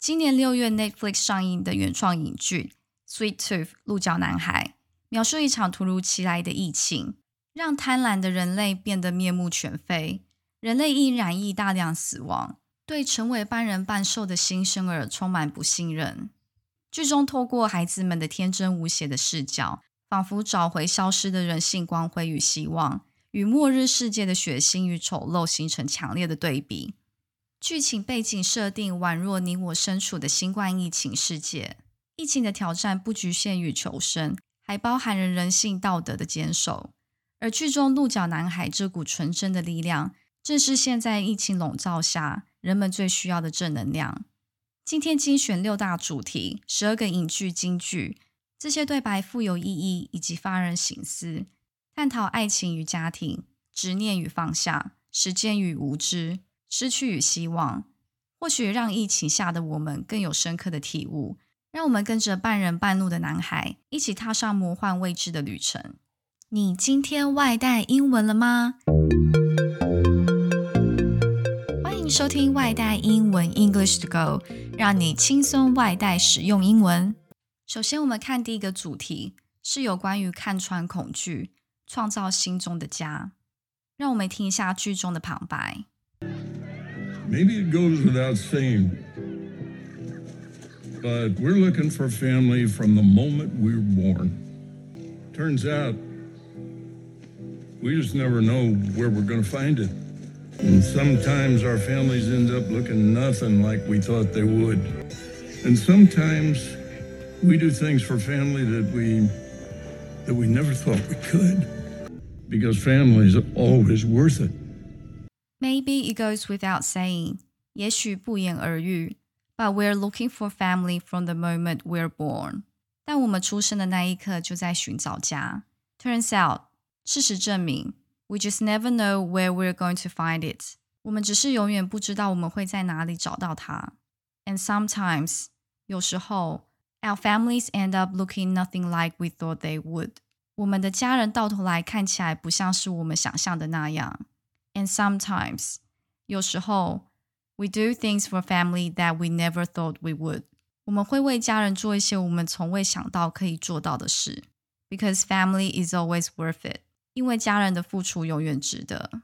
今年六月，Netflix 上映的原创影剧《Sweet Tooth》鹿角男孩，描述一场突如其来的疫情，让贪婪的人类变得面目全非，人类因染疫大量死亡，对成为半人半兽的新生儿充满不信任。剧中透过孩子们的天真无邪的视角，仿佛找回消失的人性光辉与希望，与末日世界的血腥与丑陋形成强烈的对比。剧情背景设定宛若你我身处的新冠疫情世界，疫情的挑战不局限于求生，还包含了人性道德的坚守。而剧中鹿角男孩这股纯真的力量，正是现在疫情笼罩下人们最需要的正能量。今天精选六大主题，十二个影剧金句，这些对白富有意义以及发人省思，探讨爱情与家庭、执念与放下、时间与无知。失去与希望，或许让疫情下的我们更有深刻的体悟。让我们跟着半人半鹿的男孩一起踏上魔幻未知的旅程。你今天外带英文了吗？欢迎收听外带英文 English to Go，让你轻松外带使用英文。首先，我们看第一个主题，是有关于看穿恐惧，创造心中的家。让我们听一下剧中的旁白。Maybe it goes without saying, but we're looking for family from the moment we were born. Turns out, we just never know where we're going to find it. And sometimes our families end up looking nothing like we thought they would. And sometimes we do things for family that we that we never thought we could. Because family is always worth it. Maybe it goes without saying，也许不言而喻。But we're looking for family from the moment we're born。但我们出生的那一刻就在寻找家。Turns out，事实证明，we just never know where we're going to find it。我们只是永远不知道我们会在哪里找到它。And sometimes，有时候，our families end up looking nothing like we thought they would。我们的家人到头来看起来不像是我们想象的那样。 And sometimes 有时候 we do things for family that we never thought we would。我们会为家人做一些我们从未想到可以做到的事，because family is always worth it。因为家人的付出永远值得。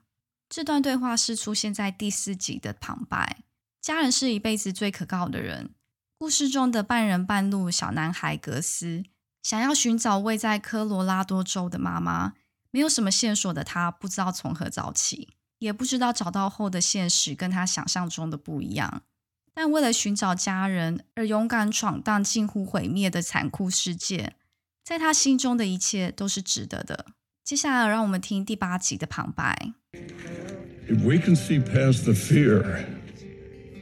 这段对话是出现在第四集的旁白。家人是一辈子最可靠的人。故事中的半人半鹿小男孩格斯想要寻找位在科罗拉多州的妈妈，没有什么线索的他不知道从何找起。也不知道找到后的现实跟他想象中的不一样，但为了寻找家人而勇敢闯荡近乎毁灭的残酷世界，在他心中的一切都是值得的。接下来，让我们听第八集的旁白。If we can see past the fear,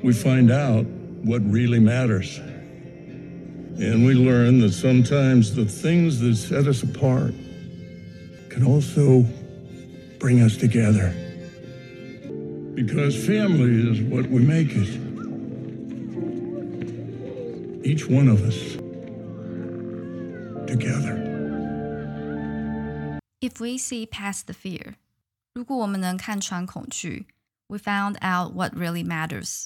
we find out what really matters. And we learn that sometimes the things that set us apart can also bring us together. Because family is what we make it. Each one of us together. If we see past the fear, 如果我们能看穿恐惧，we found out what really matters.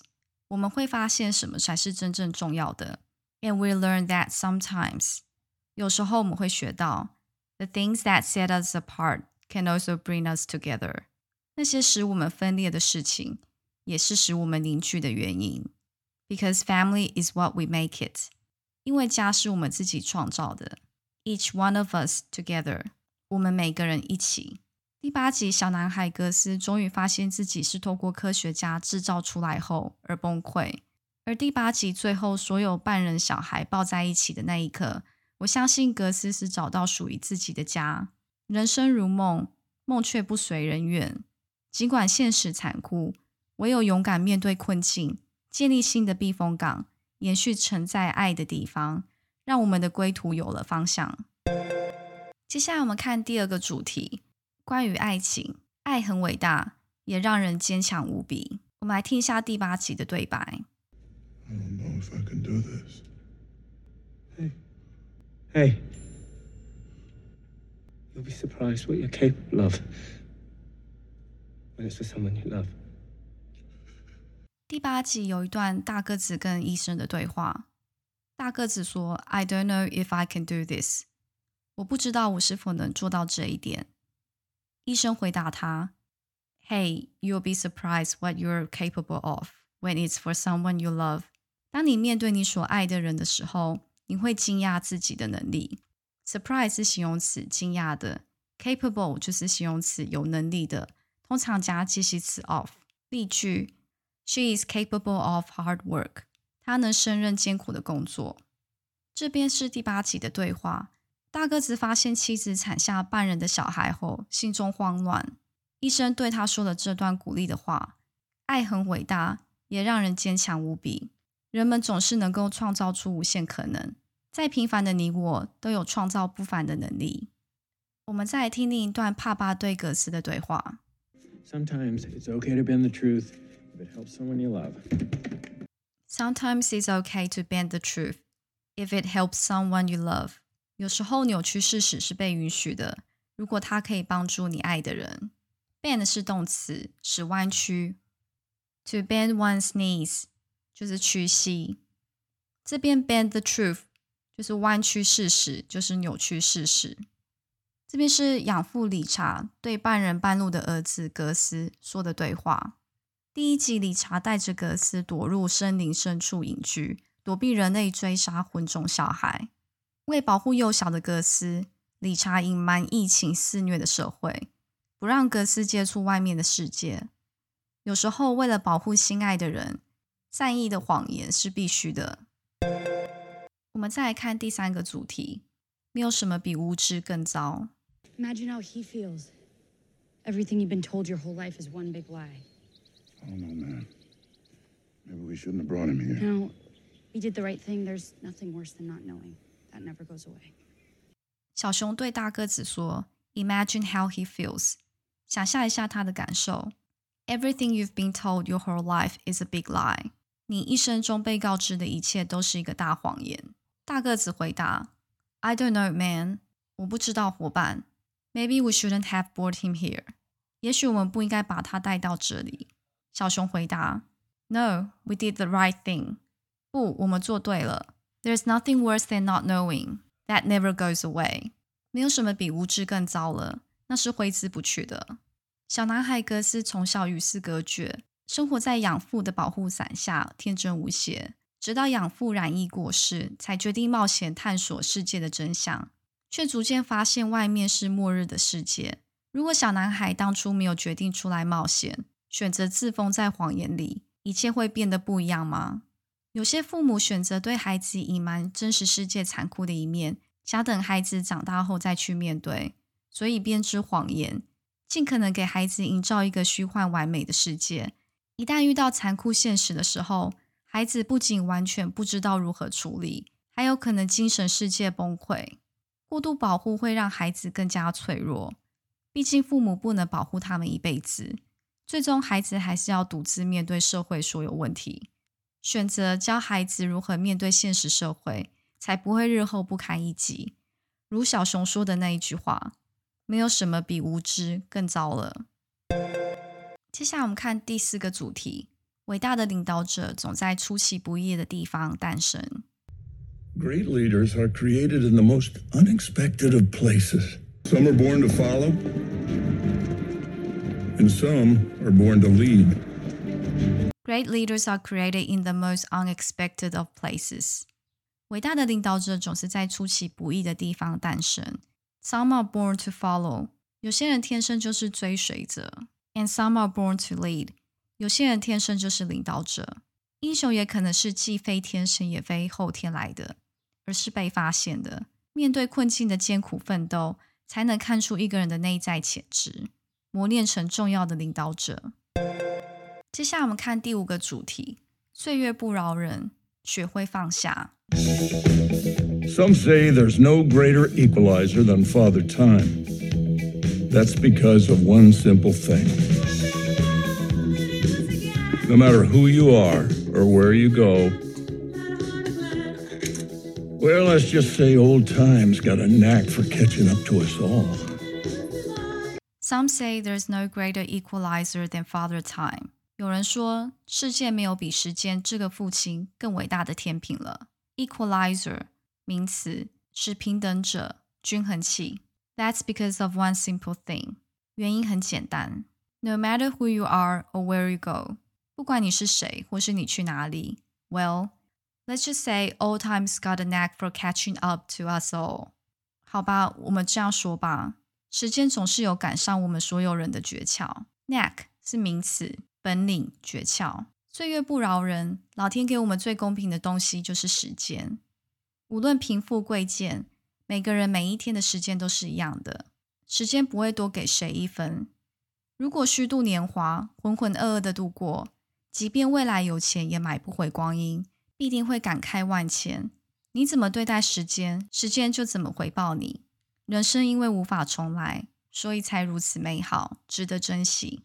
我们会发现什么才是真正重要的。And we learn that sometimes，有时候我们会学到，the things that set us apart can also bring us together. 那些使我们分裂的事情，也是使我们凝聚的原因。Because family is what we make it，因为家是我们自己创造的。Each one of us together，我们每个人一起。第八集，小男孩格斯终于发现自己是透过科学家制造出来后而崩溃。而第八集最后，所有半人小孩抱在一起的那一刻，我相信格斯是找到属于自己的家。人生如梦，梦却不随人愿。尽管现实残酷，唯有勇敢面对困境，建立新的避风港，延续承载爱的地方，让我们的归途有了方向。接下来，我们看第二个主题，关于爱情。爱很伟大，也让人坚强无比。我们来听一下第八集的对白。Hey, you'll be surprised what you're capable of. when it's for someone you love. 第八集有一段大个子跟医生的对话。大个子说：“I don't know if I can do this。”我不知道我是否能做到这一点。医生回答他：“Hey, you'll be surprised what you're capable of when it's for someone you love。”当你面对你所爱的人的时候，你会惊讶自己的能力。Surprise 是形容词，惊讶的；capable 就是形容词，有能力的， 通常加介系词 of。例句：She is capable of hard work。她能胜任艰苦的工作。这边是第八集的对话。大个子发现妻子产下半人的小孩后，心中慌乱。医生对他说了这段鼓励的话：“爱很伟大，也让人坚强无比。人们总是能够创造出无限可能。再平凡的你我，都有创造不凡的能力。”我们再来听另一段帕巴对格斯的对话 ：“Sometimes it's okay to bend the truth if it helps someone you love.” Sometimes it's okay to bend the truth if it helps someone you love. 有时候扭曲事实是被允许的，如果它可以帮助你爱的人。Bend 是动词，使弯曲。To bend one's knees 就是屈膝。这边 bend the truth 就是弯曲事实，就是扭曲事实。 这边是养父理查对半人半鹿的儿子格斯说的对话。第一集，理查带着格斯躲入森林深处隐居，躲避人类追杀混种小孩。为保护幼小的格斯，理查隐瞒疫情肆虐的社会，不让格斯接触外面的世界。有时候，为了保护心爱的人，善意的谎言是必须的。我们再来看第三个主题：没有什么比无知更糟。Imagine how he feels. Everything you've been told your whole life is one big lie. I don't know, man. Maybe we shouldn't have brought him here. No, he did the right thing. There's nothing worse than not knowing. That never goes away. 小熊对大个子说：“Imagine how he feels。想象一下他的感受。Everything you've been told your whole life is a big lie。你一生中被告知的一切都是一个大谎言。”大个子回答：“I don't know, man。我不知道，伙伴。 Maybe we shouldn't have brought him here。也许我们不应该把他带到这里。”小熊回答：“No, we did the right thing。不，我们做对了。There is nothing worse than not knowing. That never goes away. 没有什么比无知更糟了，那是挥之不去的。”小男孩格斯从小与世隔绝，生活在养父的保护伞下，天真无邪。直到养父染疫过世，才决定冒险探索世界的真相，却逐渐发现外面是末日的世界。如果小男孩当初没有决定出来冒险，选择自封在谎言里，一切会变得不一样吗？有些父母选择对孩子隐瞒真实世界残酷的一面，想等孩子长大后再去面对，所以编织谎言，尽可能给孩子营造一个虚幻完美的世界。一旦遇到残酷现实的时候，孩子不仅完全不知道如何处理，还有可能精神世界崩溃。过度保护会让孩子更加脆弱，毕竟父母不能保护他们一辈子。最终，孩子还是要独自面对社会所有问题。选择教孩子如何面对现实社会，才不会日后不堪一击。如小熊说的那一句话：“没有什么比无知更糟了。”接下来，我们看第四个主题：伟大的领导者总在出其不意的地方诞生。Great leaders are created in the most unexpected of places. Some are born to follow and some are born to lead. Great leaders are created in the most unexpected of places. 伟大的领导者总是在出其不意的地方诞生。Some are born to follow. 有些人天生就是追随者，and some are born to lead. 有些人天生就是领导者。英雄也可能是既非天生也非后天来的， 而是被发现的。面对困境的艰苦奋斗，才能看出一个人的内在潜质。磨练成重要的领导者。接下来我们看第五个主题：岁月不饶人，学会放下。Some say there's no greater equalizer than Father Time. That's because of one simple thing. No matter who you are or where you go, well, let's just say old time's got a knack for catching up to us all. Some say there's no greater equalizer than Father Time. 有人说，世界没有比时间这个父亲更伟大的天平了。Equalizer 名词是平等者、均衡器。That's because of one simple thing。原因很简单，No matter who you are or where you go，不管你是谁或是你去哪里 Let's just say old times got a knack for catching up to us all。好吧，我们这样说吧，时间总是有赶上我们所有人的诀窍。Knack 是名词，本领、诀窍。岁月不饶人，老天给我们最公平的东西就是时间，无论贫富贵贱。每个人每一天的时间都是一样的，时间不会多给谁一分。如果虚度年华，浑浑噩噩的度过，即便未来有钱也买不回光阴，必定会感慨万千。你怎么对待时间，时间就怎么回报你。人生因为无法重来，所以才如此美好，值得珍惜。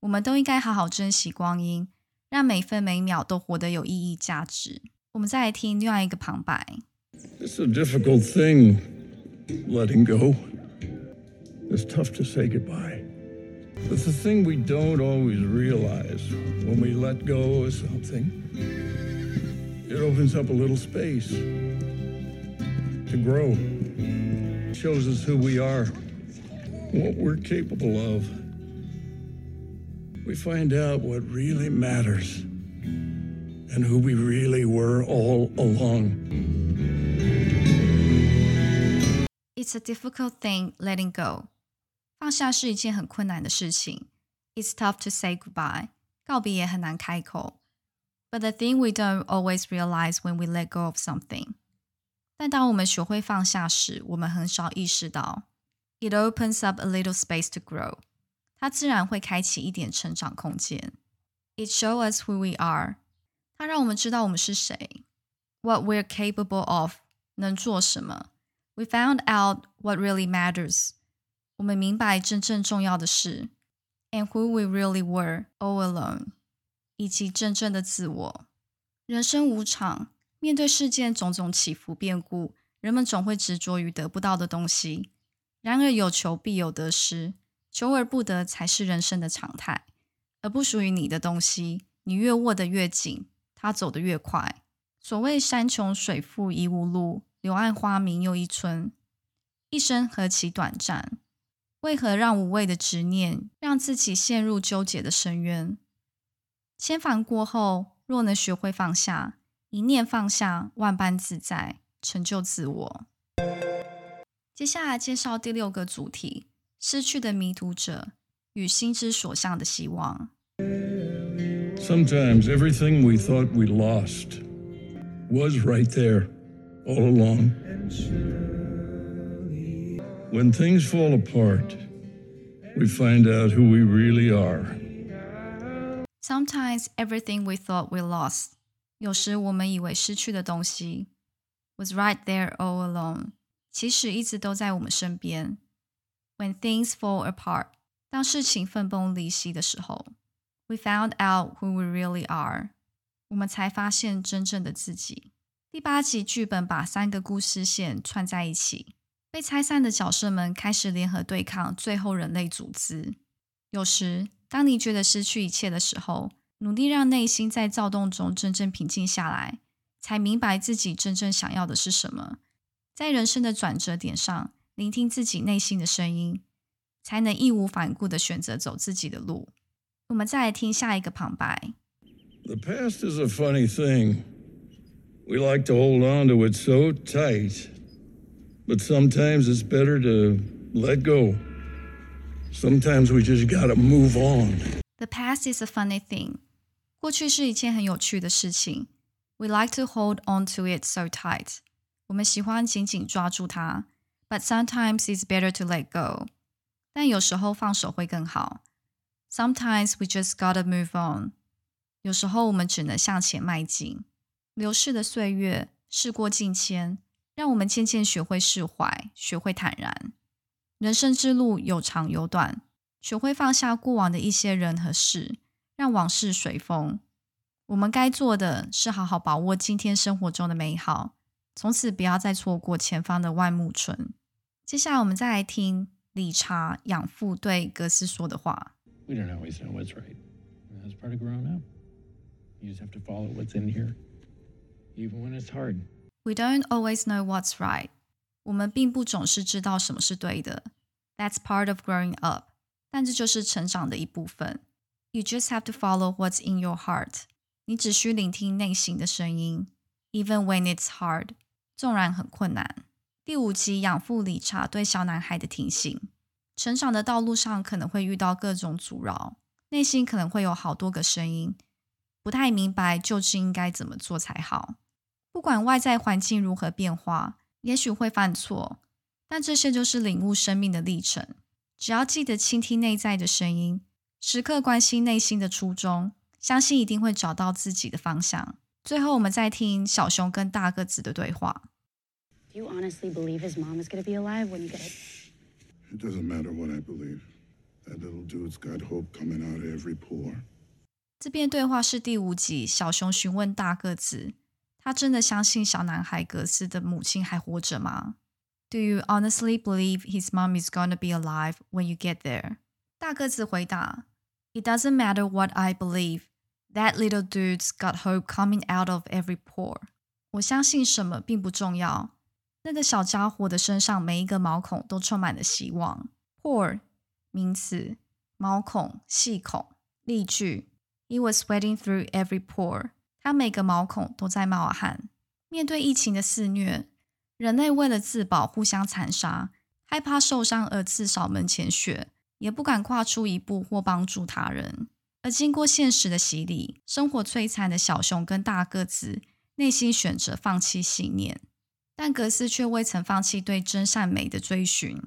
我们都应该好好珍惜光阴，让每分每秒都活得有意义、价值。我们再来听另外一个旁白。It's a difficult thing, letting go. It's tough to say goodbye. It's the thing we don't always realize when we let go of something. It opens up a little space to grow. It shows us who we are, what we're capable of. We find out what really matters and who we really were all along. It's a difficult thing letting go. 放下是一件很困难的事情。It's tough to say goodbye. 告别也很难开口。 But the thing we don't always realize when we let go of something. 但当我们学会放下时，我们很少意识到，it opens up a little space to grow. 它自然会开启一点成长空间。It shows us who we are. 它让我们知道我们是谁，what we're capable of，能做什么。we found out what really matters. 我们明白真正重要的事，and who we really were all alone， 以及真正的自我。人生无常，面对世间种种起伏变故，人们总会执着于得不到的东西。然而有求必有得失，求而不得才是人生的常态。而不属于你的东西，你越握得越紧，它走得越快。所谓山穷水复疑无路。柳暗花明又一村，一生何其短暂？为何让无谓的执念让自己陷入纠结的深渊？千帆过后，若能学会放下，一念放下，万般自在，成就自我。接下来介绍第六个主题：失去的迷途者与心之所向的希望。Sometimes everything we thought we lost was right there. all along. When things fall apart, we find out who we really are. Sometimes everything we thought we lost, 有时我们以为失去的东西 was right there all along，其实一直都在我们身边。When things fall apart，当事情分崩离析的时候，we found out who we really are，我们才发现真正的自己。第八集剧本把三个故事线串在一起，被拆散的角色们开始联合对抗最后人类组织。有时， 当你觉得失去一切的时候，努力让内心在躁动中真正平静下来，才明白自己真正想要的是什么。在人生的转折点上，聆听自己内心的声音，才能义无反顾的选择走自己的路。我们再来听下一个旁白。The past is a funny thing. We like to hold on to it so tight, but sometimes it's better to let go. Sometimes we just gotta move on. The past is a funny thing. 过去是一件很有趣的事情。We like to hold on to it so tight. 我们喜欢紧紧抓住它。But sometimes it's better to let go. 但有时候放手会更好。Sometimes we just gotta move on. 有时候我们只能向前迈进。流逝的岁月，事过境迁，让我们渐渐学会释怀，学会坦然。 人生之路有长有短，学会放下过往的一些人和事，让往事随风。我们该做的是好好把握今天生活中的美好，从此不要再错过前方的万木春。接下来，我们再来听理查养父对格斯说的话。We don't always know what's right. That's part of growing up. You just have to follow what's in here, even when it's hard. We don't always know what's right. 我们并不总是知道什么是对的。That's part of growing up. 但这就是成长的一部分。You just have to follow what's in your heart. 你只需聆听内心的声音，even when it's hard，纵然很困难。第五集养父理查对小男孩的提醒：成长的道路上可能会遇到各种阻挠，内心可能会有好多个声音，不太明白究竟应该怎么做才好。不管外在环境如何变化，也许会犯错，但这些就是领悟生命的历程。只要记得倾听内在的声音，时刻关心内心的初衷。相信一定会找到自己的方向。最后，我们再听小熊跟大个子的对话。Do you honestly believe his mom is going to be alive when you get it? It doesn't matter what I believe. That little dude's got hope coming out of every pore. 这边对话是第五集，小熊询问大个子：“他真的相信小男孩格斯的母亲还活着吗 ？”Do you honestly believe his mom is going to be alive when you get there？大个子回答：“It doesn't matter what I believe. That little dude's got hope coming out of every pore。我相信什么并不重要，那个小家伙的身上每一个毛孔都充满了希望。pore 名词，毛孔、细孔。例句：He was sweating through every pore。他每个毛孔都在冒汗。面对疫情的肆虐， 人类为了自保互相残杀，害怕受伤而自扫门前雪，也不敢跨出一步或帮助他人。而经过现实的洗礼，生活摧残的小熊跟大个子内心选择放弃信念，但格斯却未曾放弃对真善美的追寻。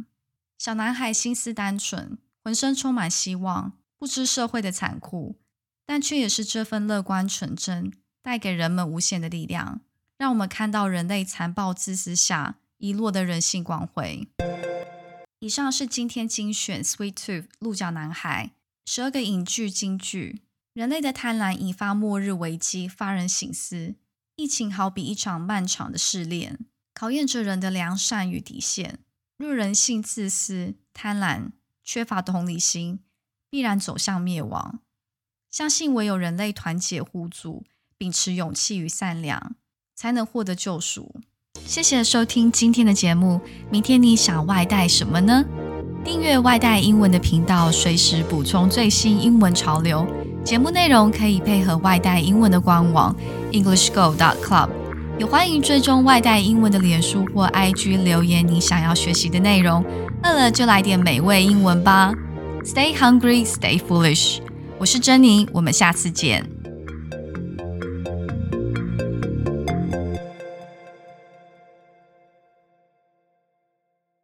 小男孩心思单纯，浑身充满希望，不知社会的残酷，但却也是这份乐观纯真带给人们无限的力量，让我们看到人类残暴自私下遗落的人性光辉。以上是今天精选《Sweet Tooth》鹿角男孩。十二个影句金句：人类的贪婪引发末日危机，发人省思。疫情好比一场漫长的试炼，考验着人的良善与底线。若人性自私、贪婪、缺乏同理心，必然走向灭亡。相信唯有人类团结互助，秉持勇气与善良，才能获得救赎。谢谢收听今天的节目。明天你想外带什么呢？订阅外带英文的频道，随时补充最新英文潮流。节目内容可以配合外带英文的官网 EnglishGo.Club。也欢迎追踪外带英文的脸书或 IG 留言你想要学习的内容。饿了就来点美味英文吧！Stay hungry, stay foolish。我是珍妮，我们下次见。